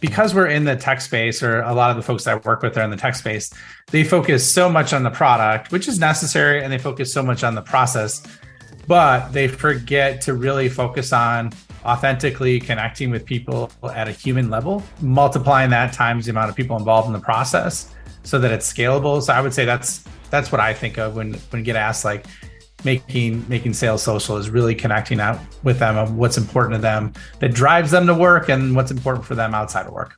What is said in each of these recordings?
because we're in the tech space, or a lot of the folks that I work with are in the tech space, they focus so much on the product, which is necessary, and they focus so much on the process, but they forget to really focus on authentically connecting with people at a human level, multiplying that times the amount of people involved in the process so that it's scalable. So I would say that's that's what I think of when when get asked like making making sales social is really connecting out with them of what's important to them that drives them to work and what's important for them outside of work.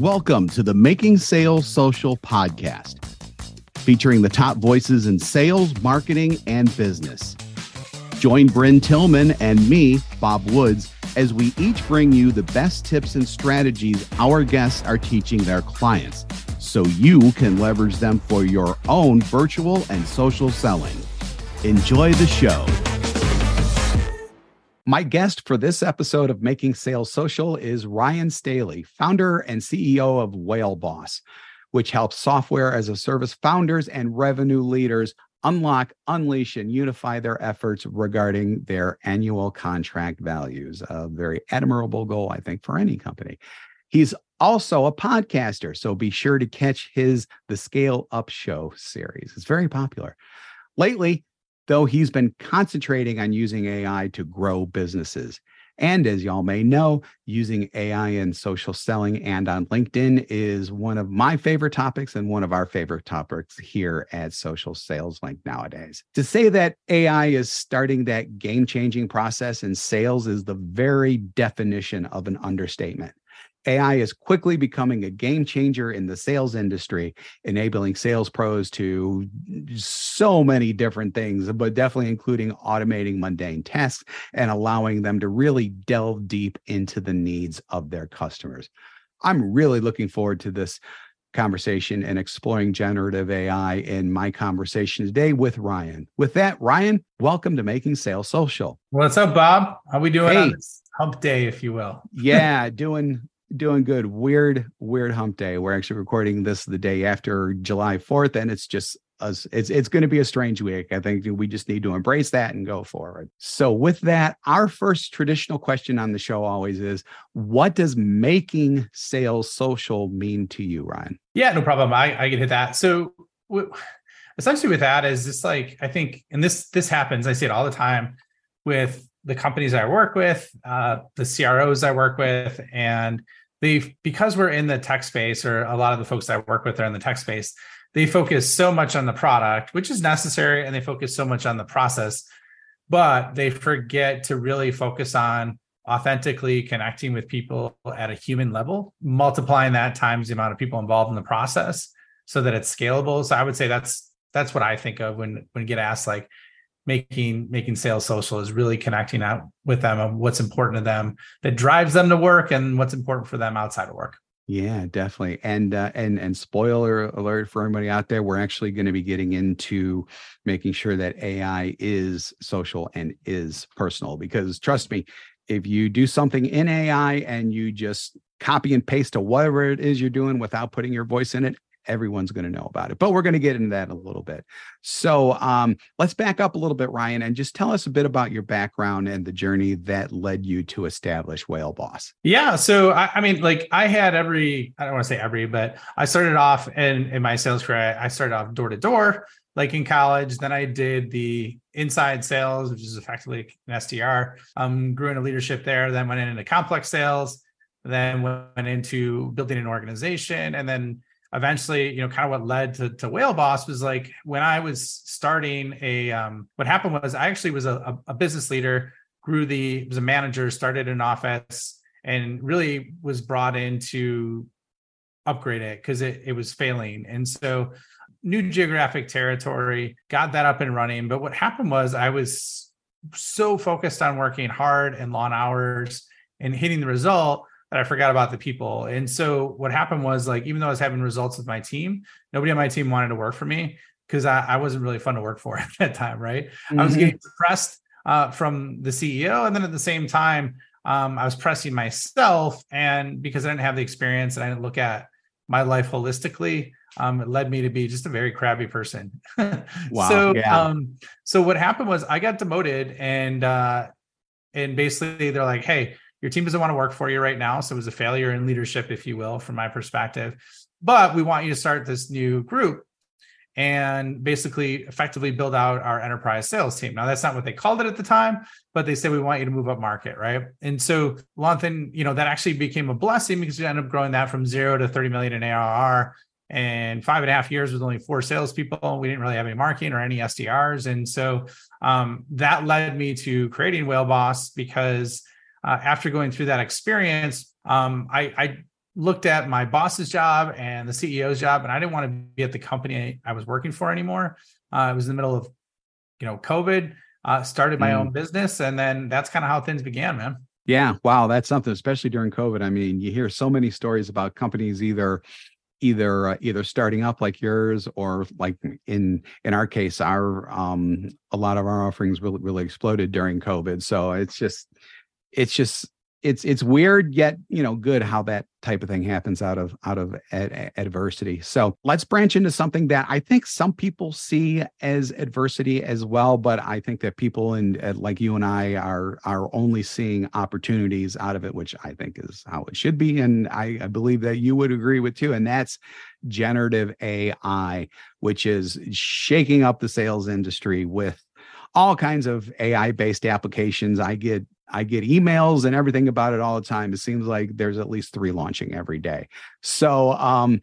Welcome to the Making Sales Social podcast, featuring the top voices in sales, marketing, and business. Join Brynne Tillman and me, Bob Woods, as we each bring you the best tips and strategies our guests are teaching their clients so you can leverage them for your own virtual and social selling. Enjoy the show. My guest for this episode of Making Sales Social is Ryan Staley, founder and CEO of Whale Boss, which helps software as a service founders and revenue leaders unlock, unleash, and unify their efforts regarding their annual contract values. A very admirable goal, I think, for any company. He's also a podcaster, so be sure to catch his The Scale Up Show series. It's very popular. Lately, though, he's been concentrating on using AI to grow businesses. And as y'all may know, using AI in social selling and on LinkedIn is one of my favorite topics and one of our favorite topics here at Social Sales Link nowadays. To say that AI is starting that game changing process in sales is the very definition of an understatement. AI is quickly becoming a game changer in the sales industry, enabling sales pros to so many different things, but definitely including automating mundane tasks and allowing them to really delve deep into the needs of their customers. I'm really looking forward to this conversation and exploring generative AI in my conversation today with Ryan. With that, Ryan, welcome to Making Sales Social. What's up, Bob? How we doing hey. on this hump day, if you will? yeah, doing doing good. Weird, weird hump day. We're actually recording this the day after July 4th, and it's just us. It's it's going to be a strange week. I think we just need to embrace that and go forward. So, with that, our first traditional question on the show always is what does making sales social mean to you, Ryan? Yeah, no problem. I, I can hit that. So w- essentially with that is this like, I think, and this this happens, I see it all the time with the companies I work with, uh, the CROs I work with, and they because we're in the tech space or a lot of the folks that I work with are in the tech space, they focus so much on the product, which is necessary, and they focus so much on the process, but they forget to really focus on authentically connecting with people at a human level, multiplying that times the amount of people involved in the process so that it's scalable. So I would say that's that's what I think of when when get asked like, making making sales social is really connecting out with them of what's important to them that drives them to work and what's important for them outside of work. Yeah definitely. And uh, and and spoiler alert for everybody out there we're actually going to be getting into making sure that ai is social and is personal because trust me if you do something in ai and you just copy and paste to whatever it is you're doing without putting your voice in it everyone's going to know about it. But we're going to get into that a little bit. So um, let's back up a little bit, Ryan, and just tell us a bit about your background and the journey that led you to establish Whale Boss. Yeah. So I, I mean, like I had every, I don't want to say every, but I started off in, in my sales career, I started off door to door, like in college. Then I did the inside sales, which is effectively an SDR. Um, grew into leadership there, then went into complex sales, then went into building an organization, and then eventually, you know, kind of what led to, to Whale Boss was like when I was starting a, um, what happened was I actually was a, a business leader, grew the, was a manager, started an office, and really was brought in to upgrade it because it, it was failing. And so, new geographic territory, got that up and running. But what happened was I was so focused on working hard and long hours and hitting the result that I forgot about the people. And so what happened was like, even though I was having results with my team, nobody on my team wanted to work for me because I, I, wasn't really fun to work for at that time. Right. Mm-hmm. I was getting mm-hmm. pressed uh, from the CEO. And then at the same time, um, I was pressing myself. And because I didn't have the experience and I didn't look at my life holistically, um, it led me to be just a very crabby person. wow. So, yeah. um, so what happened was I got demoted and, uh, and basically they're like, Hey, your team doesn't want to work for you right now. So it was a failure in leadership, if you will, from my perspective. But we want you to start this new group and basically effectively build out our enterprise sales team. Now that's not what they called it at the time, but they said we want you to move up market, right? And so Lawton, you know, that actually became a blessing because we ended up growing that from zero to 30 million in ARR and five and a half years with only four salespeople. We didn't really have any marketing or any SDRs. And so um, that led me to creating Whale Boss because uh, after going through that experience, um, I, I looked at my boss's job and the CEO's job, and I didn't want to be at the company I was working for anymore. Uh, it was in the middle of, you know, COVID. Uh, started my mm. own business, and then that's kind of how things began, man. Yeah, wow, that's something, especially during COVID. I mean, you hear so many stories about companies either either uh, either starting up like yours or like in in our case our um a lot of our offerings really really exploded during covid so it's just it's just it's it's weird yet you know good how that type of thing happens out of out of ad- adversity. So let's branch into something that i think some people see as adversity as well but i think that people and uh, like you and i are are only seeing opportunities out of it which i think is how it should be and i, I believe that you would agree with too and that's generative ai which is shaking up the sales industry with all kinds of AI based applications. I get I get emails and everything about it all the time. It seems like there's at least three launching every day. So, um,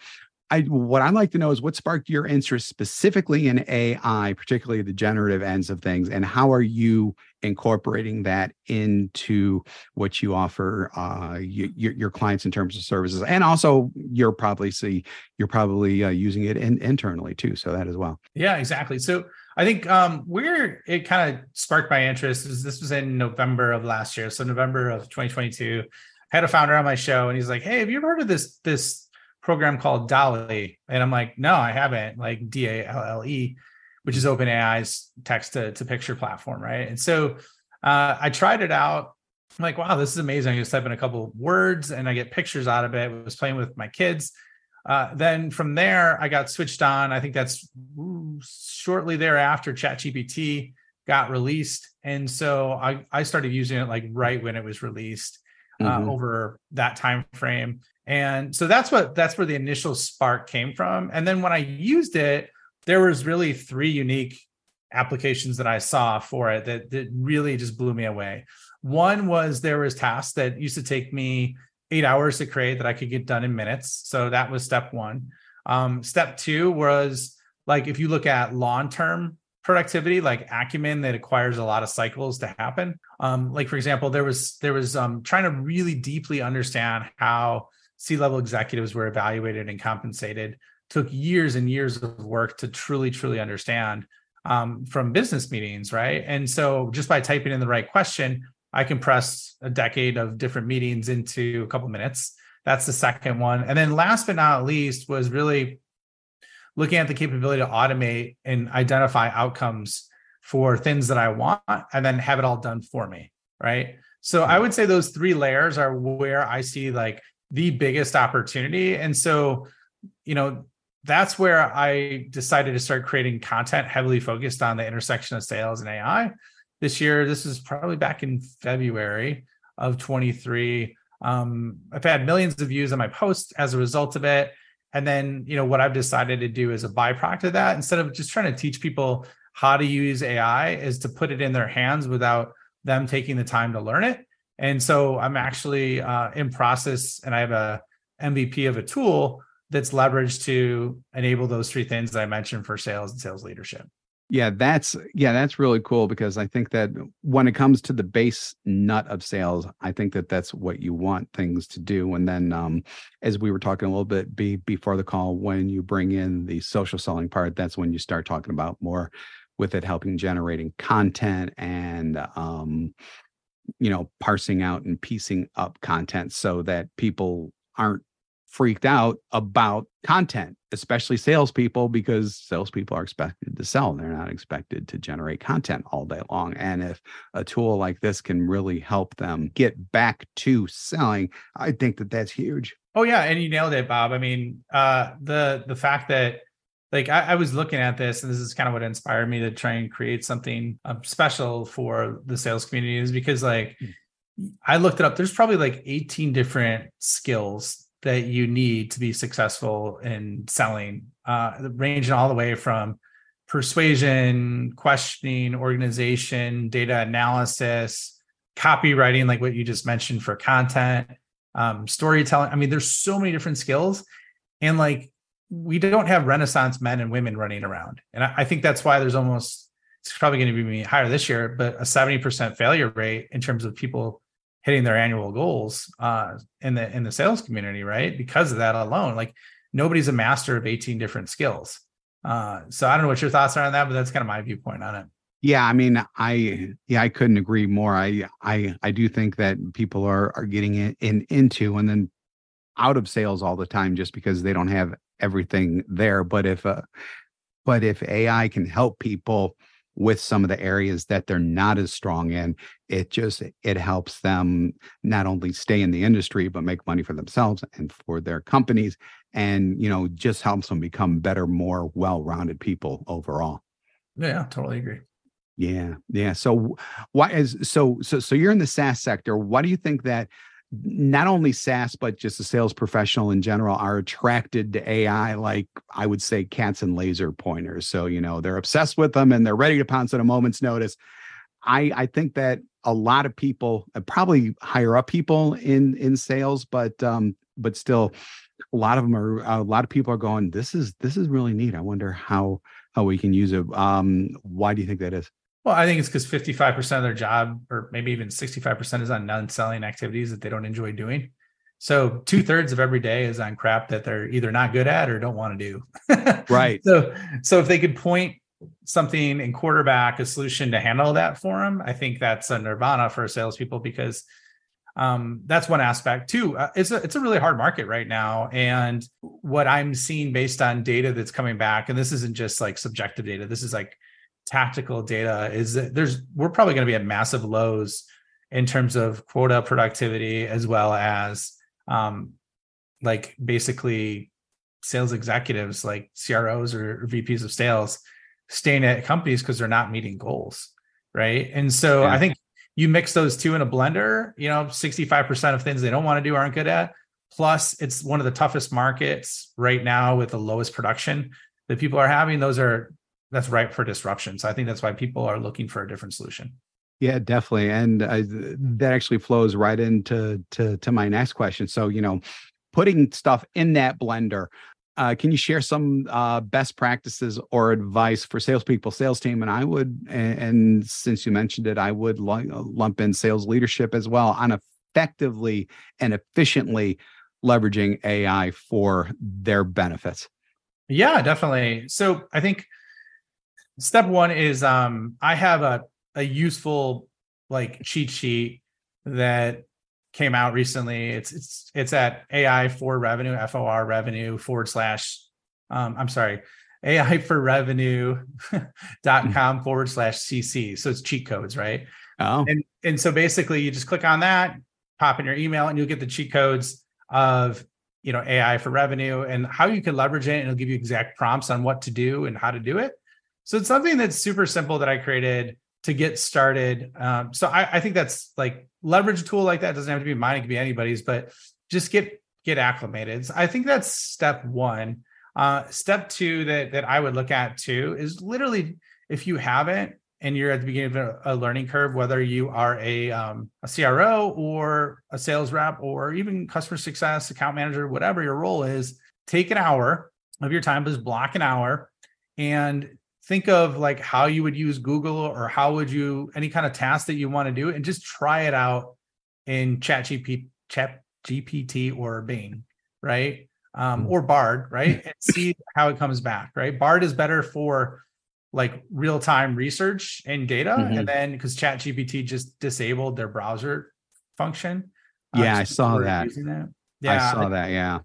I what I'd like to know is what sparked your interest specifically in AI, particularly the generative ends of things, and how are you incorporating that into what you offer uh, your, your clients in terms of services, and also you're probably see you're probably uh, using it in, internally too, so that as well. Yeah, exactly. So I think um, where it kind of sparked my interest is this was in November of last year. So November of 2022, I had a founder on my show and he's like, Hey, have you ever heard of this, this program called DALL-E? And I'm like, no, I haven't like D-A-L-L-E, which is OpenAI's text to, to picture platform. Right. And so uh, I tried it out. I'm like, wow, this is amazing. I just type in a couple of words and I get pictures out of it. I was playing with my kids uh, then from there, I got switched on. I think that's shortly thereafter ChatGPT got released, and so I I started using it like right when it was released uh, mm-hmm. over that time frame. And so that's what that's where the initial spark came from. And then when I used it, there was really three unique applications that I saw for it that that really just blew me away. One was there was tasks that used to take me eight hours to create that I could get done in minutes. So that was step one. Um, step two was like if you look at long term productivity, like Acumen, that requires a lot of cycles to happen. Um, like for example, there was there was um, trying to really deeply understand how C level executives were evaluated and compensated. Took years and years of work to truly truly understand um, from business meetings, right? And so just by typing in the right question, I compressed a decade of different meetings into a couple minutes. That's the second one. And then last but not least was really looking at the capability to automate and identify outcomes for things that I want and then have it all done for me. Right. So I would say those three layers are where I see like the biggest opportunity. And so, you know, that's where I decided to start creating content heavily focused on the intersection of sales and AI this year. This is probably back in February of 23. Um, I've had millions of views on my post as a result of it. And then, you know, what I've decided to do as a byproduct of that, instead of just trying to teach people how to use AI, is to put it in their hands without them taking the time to learn it. And so I'm actually uh, in process, and I have a MVP of a tool that's leveraged to enable those three things that I mentioned for sales and sales leadership. Yeah, that's yeah, that's really cool because I think that when it comes to the base nut of sales, I think that that's what you want things to do. And then, um, as we were talking a little bit be, before the call, when you bring in the social selling part, that's when you start talking about more with it helping generating content and um, you know parsing out and piecing up content so that people aren't freaked out about content, especially salespeople, because salespeople are expected to sell. They're not expected to generate content all day long. And if a tool like this can really help them get back to selling, I think that that's huge. Oh yeah, and you nailed it, Bob. I mean, uh, the the fact that like I, I, was looking at this, and this is kind of what inspired me to try and create something uh, special for the sales community, is because like. Mm I looked it up. There's probably like 18 different skills that you need to be successful in selling, uh, ranging all the way from persuasion, questioning, organization, data analysis, copywriting, like what you just mentioned for content, um, storytelling. I mean, there's so many different skills. And like, we don't have Renaissance men and women running around. And I, I think that's why there's almost, it's probably going to be higher this year, but a 70% failure rate in terms of people hitting their annual goals uh, in the in the sales community, right? Because of that alone, like nobody's a master of 18 different skills. Uh, so I don't know what your thoughts are on that, but that's kind of my viewpoint on it. Yeah, I mean, I yeah, I couldn't agree more. I I I do think that people are are getting in, in into and then out of sales all the time just because they don't have everything there. But if uh, but if AI can help people with some of the areas that they're not as strong in it just it helps them not only stay in the industry but make money for themselves and for their companies and you know just helps them become better more well-rounded people overall. Yeah totally agree. Yeah yeah so why is so so so you're in the SaaS sector. Why do you think that not only SaaS, but just the sales professional in general are attracted to AI, like I would say cats and laser pointers. So, you know, they're obsessed with them and they're ready to pounce at a moment's notice. I, I think that a lot of people, uh, probably higher up people in in sales, but um, but still, a lot of them are a lot of people are going. This is this is really neat. I wonder how how we can use it. Um, why do you think that is? Well, I think it's because 55% of their job, or maybe even 65%, is on non selling activities that they don't enjoy doing. So two thirds of every day is on crap that they're either not good at or don't want to do. right. So, so if they could point something and quarterback a solution to handle that for them, I think that's a nirvana for salespeople because um, that's one aspect. too. uh, it's a it's a really hard market right now, and what I'm seeing based on data that's coming back, and this isn't just like subjective data. This is like tactical data is that there's we're probably going to be at massive lows in terms of quota productivity as well as um, like basically sales executives like CROs or, VPs of sales staying at companies because they're not meeting goals, right? And so yeah. I think you mix those two in a blender, you know, 65% of things they don't want to do aren't good at. Plus, it's one of the toughest markets right now with the lowest production that people are having. Those are that's ripe for disruption. So I think that's why people are looking for a different solution. Yeah, definitely, and I, that actually flows right into to to my next question. So you know, putting stuff in that blender. Uh, can you share some uh, best practices or advice for salespeople, sales team? And I would, and, and since you mentioned it, I would lump in sales leadership as well on effectively and efficiently leveraging AI for their benefits. Yeah, definitely. So I think step one is um I have a a useful like cheat sheet that came out recently. It's it's it's at AI for revenue, FOR revenue forward slash um I'm sorry, AI for revenue dot com forward slash CC. So it's cheat codes, right? Oh. And and so basically you just click on that, pop in your email, and you'll get the cheat codes of you know AI for revenue and how you can leverage it. And it'll give you exact prompts on what to do and how to do it. So it's something that's super simple that I created to get started. Um, so I, I, think that's like leverage a tool like that it doesn't have to be mine; it could be anybody's, but just get get acclimated. So I think that's step one. Uh, step two that that I would look at too is literally if you haven't and you're at the beginning of a, learning curve, whether you are a um, a CRO or a sales rep or even customer success account manager, whatever your role is, take an hour of your time, just block an hour and think of like how you would use Google or how would you any kind of task that you want to do and just try it out in chat GPT, chat GPT or Bing, right? Um, mm. or Bard, right? and see how it comes back, right? Bard is better for like real-time research and data. Mm-hmm. And then because chat GPT just disabled their browser function. Yeah, uh, I saw that. that. Yeah, I saw that. Yeah.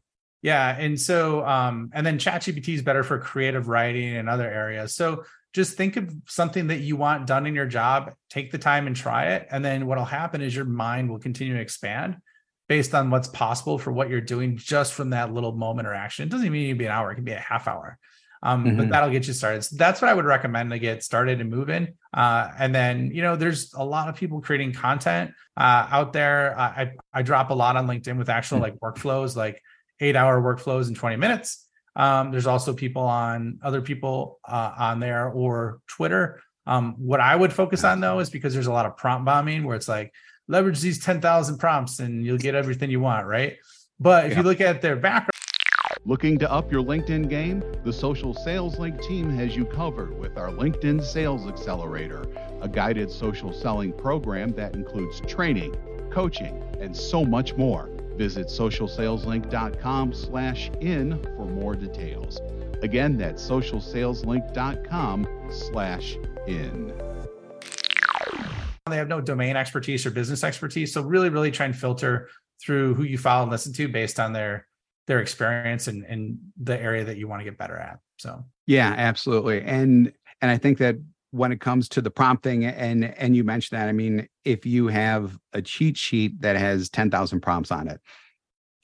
Yeah. And so, um, and then ChatGPT is better for creative writing and other areas. So just think of something that you want done in your job, take the time and try it. And then what'll happen is your mind will continue to expand based on what's possible for what you're doing just from that little moment or action. It doesn't even need to be an hour, it can be a half hour. Um, Mhm. but that'll get you started. So that's what I would recommend to get started and move in. Uh, and then, you know, there's a lot of people creating content uh, out there. I, I I drop a lot on LinkedIn with actual like workflows, like eight hour workflows in 20 minutes. Um, there's also people on other people uh, on there or Twitter. Um, what I would focus on though is because there's a lot of prompt bombing where it's like leverage these 10,000 prompts and you'll get everything you want, right? But if Yeah. you look at their background, Looking to up your LinkedIn game? The Social Sales Link team has you covered with our LinkedIn Sales Accelerator, a guided social selling program that includes training, coaching, and so much more. Visit socialsaleslink.com slash in for more details. Again, that's socialsaleslink.com slash in. they have no domain expertise or business expertise. So really, really try and filter through who you follow and listen to based on their their experience and, and the area that you want to get better at. So Yeah, absolutely. And and I think that when it comes to the prompting and and you mentioned that, I mean, if you have a cheat sheet that has 10,000 prompts on it,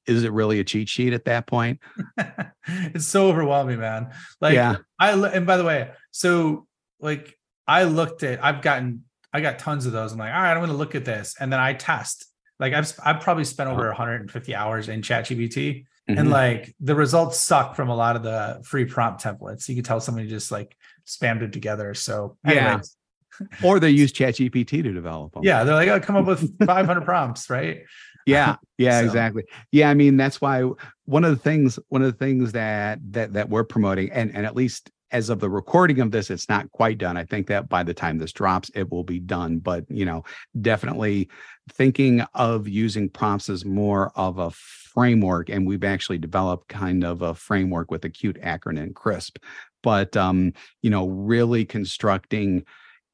is it really a cheat sheet at that point? it's so overwhelming, man. Like yeah. I and by the way, so like I looked at I've gotten I got tons of those. I'm like, all right, I'm gonna look at this. And then I test. Like I've I've probably spent over uh-huh. 150 hours in ChatGPT. And mm-hmm. like the results suck from a lot of the free prompt templates. You could tell somebody just like spammed it together. So Yeah. or they use ChatGPT to develop them. yeah, they're like, oh, come up with 500 prompts, right? yeah yeah So- exactly yeah i mean that's why one of the things one of the things that that that we're promoting and and at least as of the recording of this it's not quite done i think that by the time this drops it will be done but you know definitely thinking of using prompts as more of a framework and we've actually developed kind of a framework with a cute acronym crisp but um you know really constructing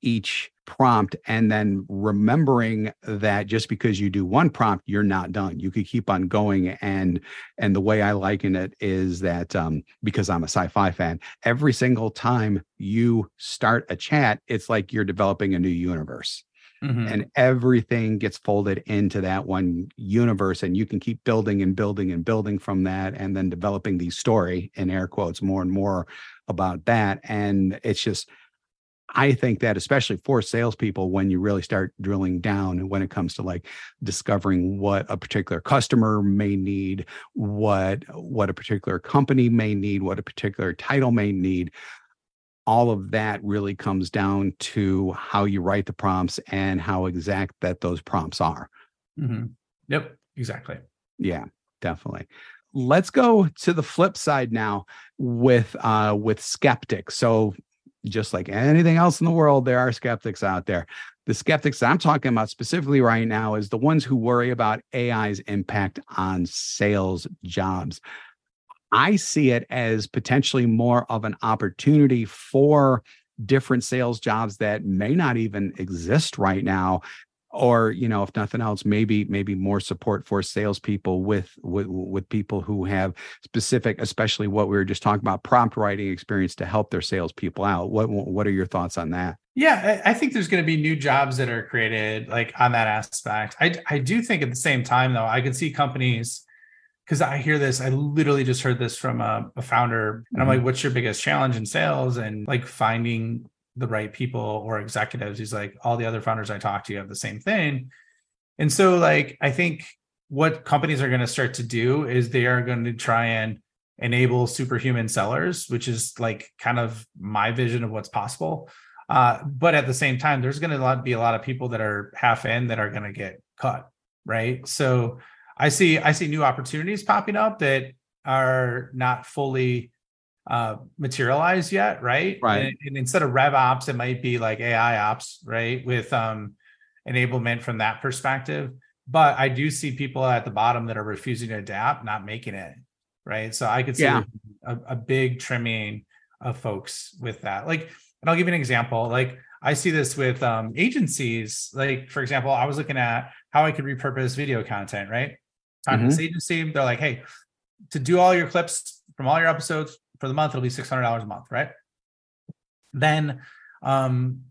each prompt and then remembering that just because you do one prompt you're not done you could keep on going and and the way i liken it is that um because i'm a sci-fi fan every single time you start a chat it's like you're developing a new universe Mhm. and everything gets folded into that one universe and you can keep building and building and building from that and then developing the story in air quotes more and more about that and it's just I think that especially for salespeople, when you really start drilling down and when it comes to like discovering what a particular customer may need, what what a particular company may need, what a particular title may need, all of that really comes down to how you write the prompts and how exact that those prompts are. Mhm. Yep, exactly. Yeah, definitely. Let's go to the flip side now with uh with skeptics. So just like anything else in the world, there are skeptics out there. The skeptics I'm talking about specifically right now is the ones who worry about AI's impact on sales jobs. I see it as potentially more of an opportunity for different sales jobs that may not even exist right now or you know if nothing else maybe maybe more support for salespeople with with with people who have specific especially what we were just talking about prompt writing experience to help their salespeople out what what are your thoughts on that Yeah, I think there's going to be new jobs that are created like on that aspect. I I do think at the same time though, I can see companies because I hear this. I literally just heard this from a, a founder, and I'm Mhm. like, "What's your biggest challenge in sales?" And like finding the right people or executives. He's like, "All the other founders I talk to have the same thing." And so, like, I think what companies are going to start to do is they are going to try and enable superhuman sellers, which is like kind of my vision of what's possible. Uh, but at the same time, there's going to be a lot of people that are half in that are going to get cut, right? So I see I see new opportunities popping up that are not fully uh, materialized yet, right? Right. And, and instead of rev ops, it might be like AI ops, right? With um, enablement from that perspective. But I do see people at the bottom that are refusing to adapt, not making it, right? So I could see Yeah. a, a big trimming of folks with that. Like, and I'll give you an example. Like I see this with um, agencies. Like, for example, I was looking at how I could repurpose video content, right? Talking to this agency, they're like, hey, to do all your clips from all your episodes for the month, it'll be $600 a month, right? Then um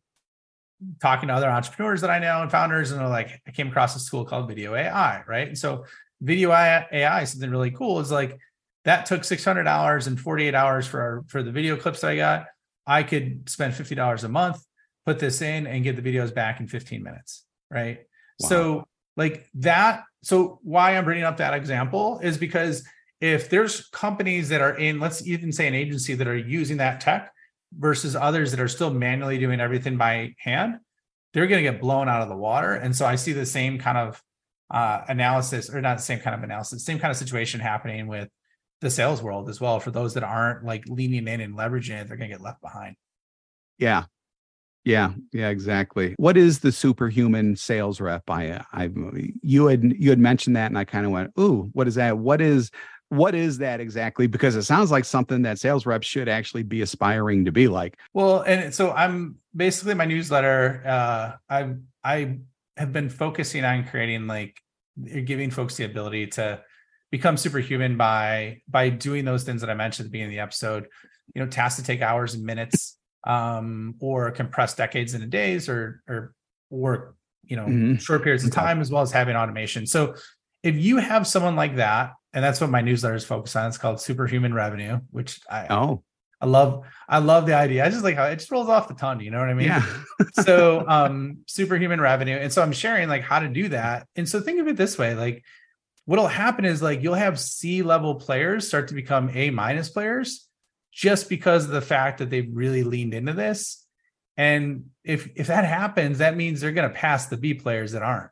talking to other entrepreneurs that I know and founders, and they're like, I came across this tool called Vidyo.ai, right? And so Vidyo.ai is something really cool. Is like that took $600 and 48 hours for our, for the video clips that I got. I could spend $50 a month, put this in and get the videos back in 15 minutes. Right. Wow. So like that. So why I'm bringing up that example is because if there's companies that are in, let's even say an agency that are using that tech versus others that are still manually doing everything by hand, they're going to get blown out of the water. And so I see the same kind of uh, analysis, or not the same kind of analysis, same kind of situation happening with the sales world as well. For those that aren't like leaning in and leveraging it, they're going to get left behind. Yeah. Yeah, yeah, exactly. What is the superhuman sales rep? I, I, you had you had mentioned that, and I kind of went, "Ooh, what is that? What is what is that exactly?" Because it sounds like something that sales reps should actually be aspiring to be like. Well, and so I'm basically my newsletter. Uh, I I have been focusing on creating like giving folks the ability to become superhuman by by doing those things that I mentioned at the beginning of the episode. You know, tasks to take hours and minutes, um, or compress decades into days, or or or you know mm-hmm. short periods of time, as well as having automation. So if you have someone like that, and that's what my newsletter is focused on, it's called Superhuman Revenue, which I oh I love I love the idea. I just like how it just rolls off the tongue. You know what I mean? Yeah. so um superhuman revenue. And so I'm sharing like how to do that. And so think of it this way: like what'll happen is like you'll have C level players start to become A minus players just because of the fact that they've really leaned into this. And if if that happens, that means they're going to pass the B players that aren't,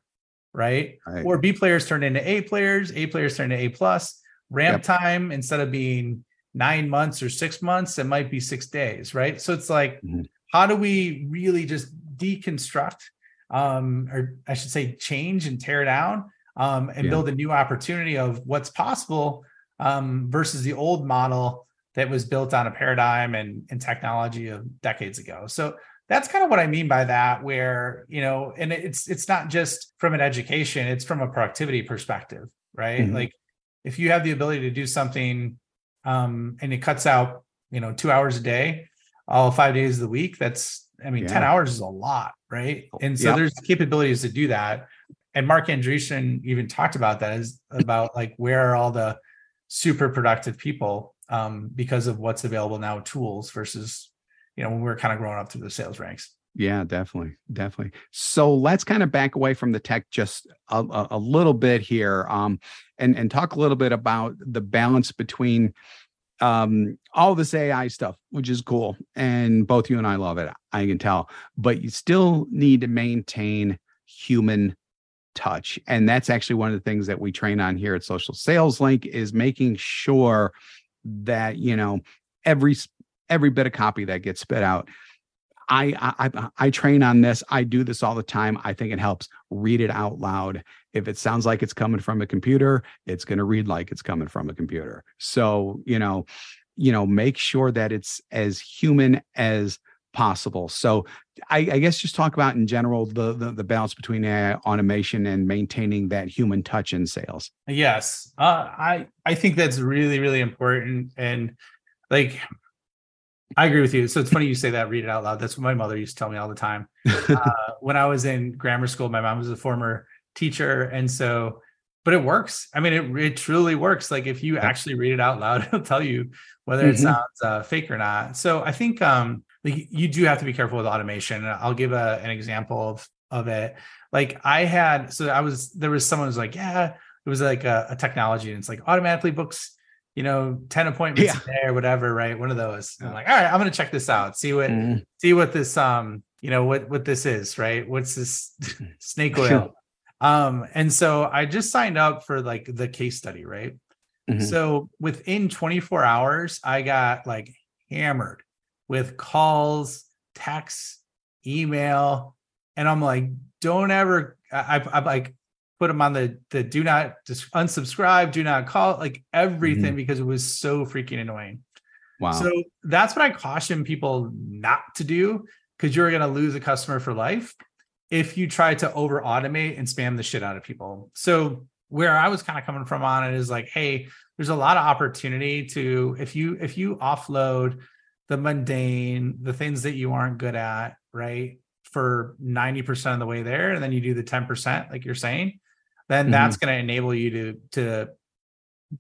right? right? Or B players turn into A players, A players turn into A plus. Ramp yep. time instead of being nine months or six months, it might be six days, right? So it's like, mm-hmm. how do we really just deconstruct, um, or I should say, change and tear down, um, and yeah. build a new opportunity of what's possible um, versus the old model that was built on a paradigm and, and technology of decades ago. So that's kind of what I mean by that, where you know, and it's it's not just from an education; it's from a productivity perspective, right? Mm-hmm. Like if you have the ability to do something um, and it cuts out you know two hours a day all five days of the week that's i mean yeah. 10 hours is a lot right oh, and so there's capabilities to do that and Marc Andreessen even talked about that is about like where are all the super productive people um, because of what's available now tools versus you know when we are kind of growing up through the sales ranks yeah, definitely, definitely. So let's kind of back away from the tech just a, a, little bit here, um, and and talk a little bit about the balance between um, all this AI stuff, which is cool, and both you and I love it. I can tell, but you still need to maintain human touch, and that's actually one of the things that we train on here at Social Sales Link is making sure that you know every every bit of copy that gets spit out I, I I train on this. I do this all the time. I think it helps. Read it out loud. If it sounds like it's coming from a computer, it's going to read like it's coming from a computer. So you know, you know, make sure that it's as human as possible. So I, I guess just talk about in general the, the, the balance between AI automation and maintaining that human touch in sales. Yes, uh, I I think that's really really important and like I agree with you. So it's funny you say that. Read it out loud. That's what my mother used to tell me all the time. Uh, when I was in grammar school, my mom was a former teacher, and so, but it works. I mean, it it truly works. Like if you actually read it out loud, it'll tell you whether it mm-hmm. sounds uh, fake or not. So I think um, like you do have to be careful with automation. I'll give a, an example of of it. Like I had, so I was there was someone who's like, yeah, it was like a, a technology, and it's like automatically books you know, 10 appointments yeah. a day or whatever, right? One of those. I'm like, all right, I'm gonna check this out, see what mm. see what this um, you know, what what this is, right? What's this snake oil? um, and so I just signed up for like the case study, right? Mm-hmm. So within 24 hours, I got like hammered with calls, texts, email, and I'm like, don't ever I, I'm like put them on the the do not just unsubscribe, do not call, like everything mm-hmm. because it was so freaking annoying. Wow. So that's what I caution people not to do because you're going to lose a customer for life if you try to over automate and spam the shit out of people. So where I was kind of coming from on it is like, hey, there's a lot of opportunity to if you if you offload the mundane, the things that you aren't good at, right? For 90% of the way there, and then you do the 10%, like you're saying, then mm-hmm. that's going to enable you to to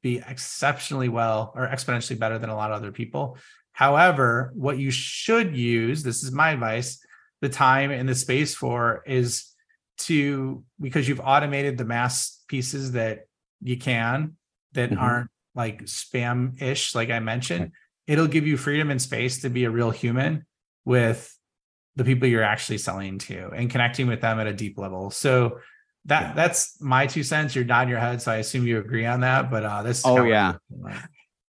be exceptionally well or exponentially better than a lot of other people. However, what you should use, this is my advice, the time and the space for is to because you've automated the mass pieces that you can that Mhm. aren't like spam ish, like I mentioned, it'll give you freedom and space to be a real human with the people you're actually selling to and connecting with them at a deep level. So that Yeah. that's my two cents. You're nodding your head, so I assume you agree on that. But uh, this. is Oh, yeah.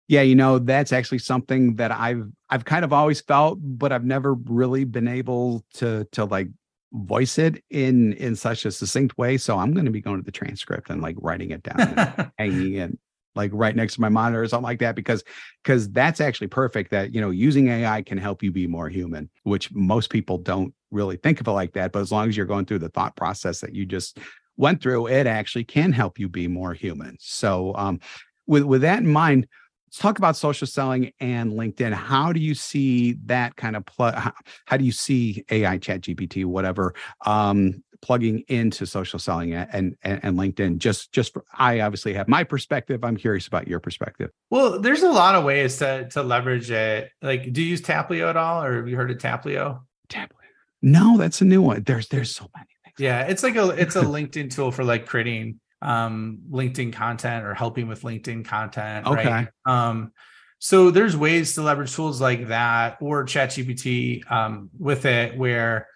Yeah, you know, that's actually something that I've I've kind of always felt, but I've never really been able to to like voice it in in such a succinct way. So I'm going to be going to the transcript and like writing it down, hanging it like right next to my monitor or something like that, because because that's actually perfect. That you know, using AI can help you be more human, which most people don't really think of it like that. But as long as you're going through the thought process that you just went through, it actually can help you be more human. So um, with with that in mind let's talk about social selling and linkedin how do you see that kind of plug how, how do you see ai chat gpt whatever um plugging into social selling and, and and linkedin just just for, i obviously have my perspective i'm curious about your perspective Well, there's a lot of ways to to leverage it. Like, do you use Taplio at all, or have you heard of Taplio? tablet no that's a new one there's there's so many things Yeah, it's like a it's a LinkedIn tool for like creating um LinkedIn content or helping with LinkedIn content. Okay. Right? Um, so there's ways to leverage tools like that or ChatGPT um with it where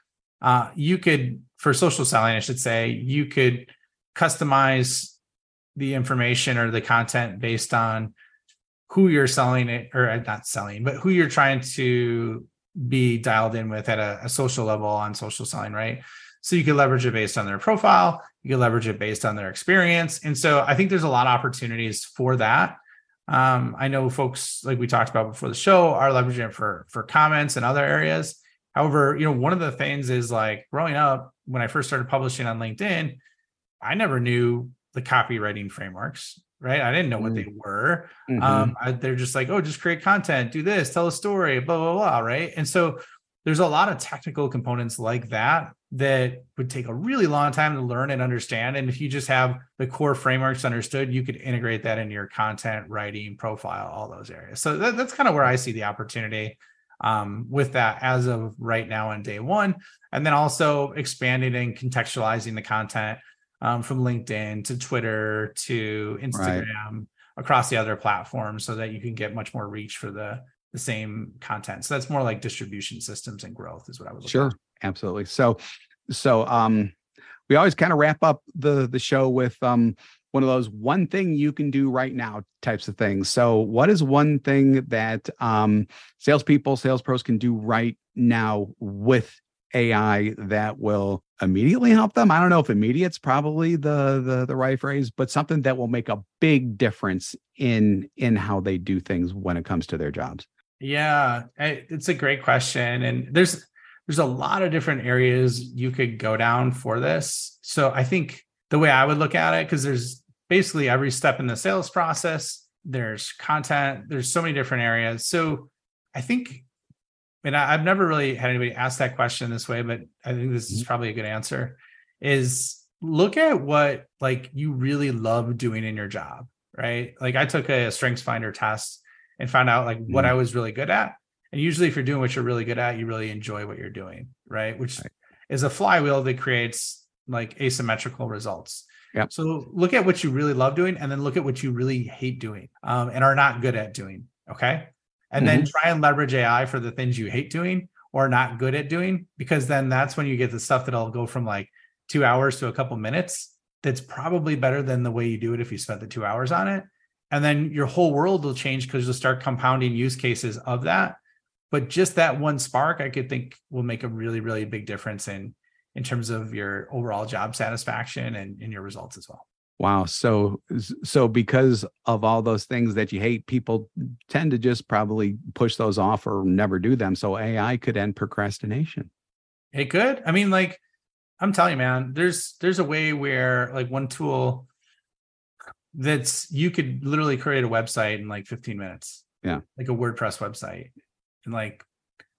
uh you could for social selling, I should say, you could customize the information or the content based on who you're selling it or uh, not selling, but who you're trying to be dialed in with at a, a social level on social selling, right? So you can leverage it based on their profile, you can leverage it based on their experience. And so I think there's a lot of opportunities for that. Um, I know folks like we talked about before the show are leveraging it for for comments and other areas. However, you know, one of the things is like growing up when I first started publishing on LinkedIn, I never knew the copywriting frameworks, right? I didn't know what they were. Mhm. Um, I, they're just like, oh, just create content, do this, tell a story, blah, blah, blah. Right. And so there's a lot of technical components like that that would take a really long time to learn and understand. And if you just have the core frameworks understood, you could integrate that into your content writing profile, all those areas. So that, that's kind of where I see the opportunity um, with that as of right now on day one. And then also expanding and contextualizing the content um, from LinkedIn to Twitter to Instagram across the other platforms so that you can get much more reach for the the same content. So that's more like distribution systems and growth is what I would look Sure, at. absolutely. So, so um, we always kind of wrap up the the show with um one of those one thing you can do right now types of things. So, what is one thing that um salespeople, sales pros can do right now with AI that will immediately help them? I don't know if immediate's probably the the the right phrase, but something that will make a big difference in in how they do things when it comes to their jobs. Yeah, it's a great question, and there's there's a lot of different areas you could go down for this. So I think the way I would look at it, because there's basically every step in the sales process, there's content, there's so many different areas. So I think, and I, I've never really had anybody ask that question this way, but I think this is probably a good answer. Is look at what like you really love doing in your job, right? Like I took a Strengths Finder test and found out like what Mhm. I was really good at. And usually, if you're doing what you're really good at, you really enjoy what you're doing, right? Which Right. is a flywheel that creates like asymmetrical results. Yep. So look at what you really love doing, and then look at what you really hate doing um, and are not good at doing. Okay. And then mm-hmm. try and leverage AI for the things you hate doing or not good at doing, because then that's when you get the stuff that'll go from like two hours to a couple minutes. That's probably better than the way you do it if you spent the two hours on it. And then your whole world will change because you'll start compounding use cases of that. But just that one spark, I could think will make a really, really big difference in in terms of your overall job satisfaction and, in your results as well. Wow. So so because of all those things that you hate, people tend to just probably push those off or never do them. So AI could end procrastination. It could. I mean, like I'm telling you, man, there's there's a way where like one tool that's you could literally create a website in like 15 minutes. Yeah. Like a WordPress website. And like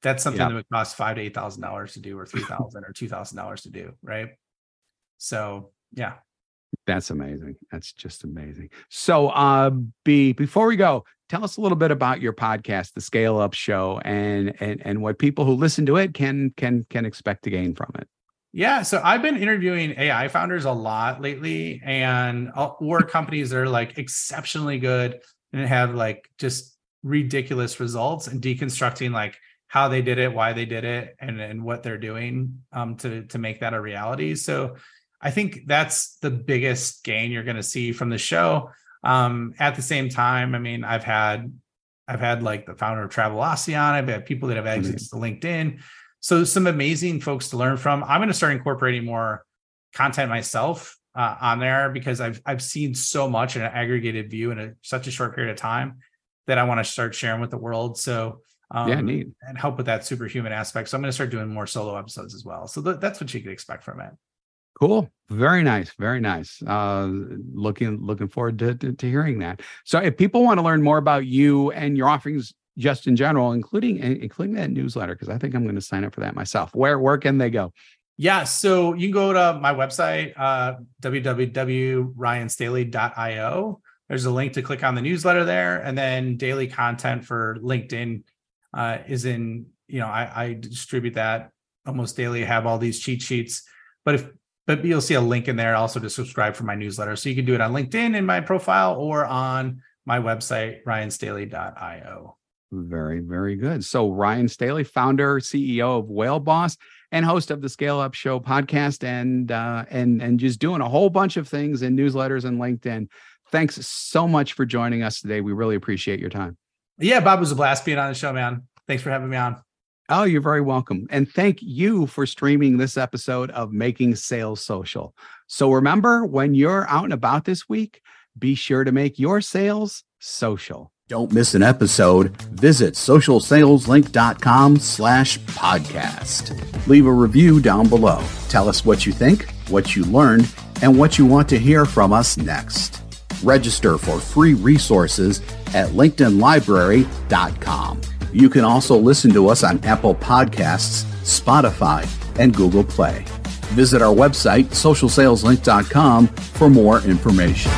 that's something Yeah. that would cost five to eight thousand dollars to do or three thousand or two thousand dollars to do. Right. So yeah. That's amazing. That's just amazing. So, uh, B, before we go, tell us a little bit about your podcast, the Scale Up Show, and and and what people who listen to it can can can expect to gain from it. Yeah, so I've been interviewing AI founders a lot lately, and uh, or companies that are like exceptionally good and have like just ridiculous results, and deconstructing like how they did it, why they did it, and and what they're doing um, to to make that a reality. So I think that's the biggest gain you're going to see from the show. Um, at the same time, I mean, I've had I've had like the founder of Travelocity on. I've had people that have access mm-hmm. to LinkedIn. So some amazing folks to learn from. I'm going to start incorporating more content myself uh, on there because I've I've seen so much in an aggregated view in a, such a short period of time that I want to start sharing with the world. So um, yeah, neat. and help with that superhuman aspect. So I'm going to start doing more solo episodes as well. So th- that's what you can expect from it. Cool. Very nice. Very nice. Uh, looking looking forward to, to, to hearing that. So, if people want to learn more about you and your offerings, just in general, including including that newsletter, because I think I'm going to sign up for that myself. Where where can they go? Yeah, so you can go to my website, uh, www.ryanstaley.io. There's a link to click on the newsletter there, and then daily content for LinkedIn uh, is in. You know, I, I distribute that almost daily. Have all these cheat sheets, but if but you'll see a link in there also to subscribe for my newsletter. So you can do it on LinkedIn in my profile or on my website, ryanstaley.io. Very, very good. So Ryan Staley, founder, CEO of Whale Boss, and host of the Scale Up Show podcast, and uh, and and just doing a whole bunch of things in newsletters and LinkedIn. Thanks so much for joining us today. We really appreciate your time. Yeah, Bob was a blast being on the show, man. Thanks for having me on. Oh, you're very welcome. And thank you for streaming this episode of Making Sales Social. So remember, when you're out and about this week, be sure to make your sales social. Don't miss an episode. Visit socialsaleslink.com slash podcast. Leave a review down below. Tell us what you think, what you learned, and what you want to hear from us next. Register for free resources at linkedinlibrary.com. You can also listen to us on Apple Podcasts, Spotify, and Google Play. Visit our website, socialsaleslink.com, for more information.